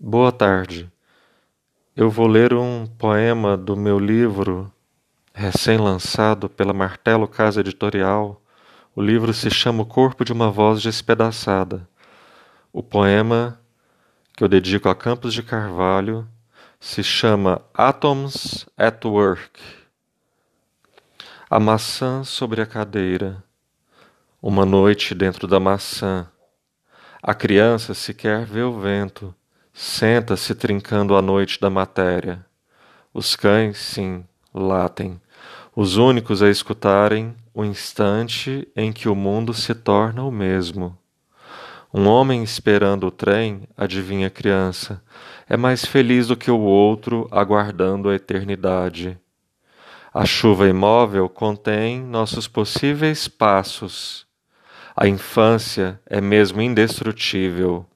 Boa tarde. Eu vou ler um poema do meu livro recém-lançado pela Martelo Casa Editorial. O livro se chama O Corpo de uma Voz Despedaçada. O poema que eu dedico a Campos de Carvalho se chama Atoms at Work. A maçã sobre a cadeira. Uma noite dentro da maçã. A criança sequer vê o vento Senta-se trincando a noite da matéria. Os cães, sim, latem, os únicos a escutarem o instante em que o mundo se torna o mesmo. Um homem esperando o trem, adivinha criança, é mais feliz do que o outro aguardando a eternidade. A chuva imóvel contém nossos possíveis passos. A infância é mesmo indestrutível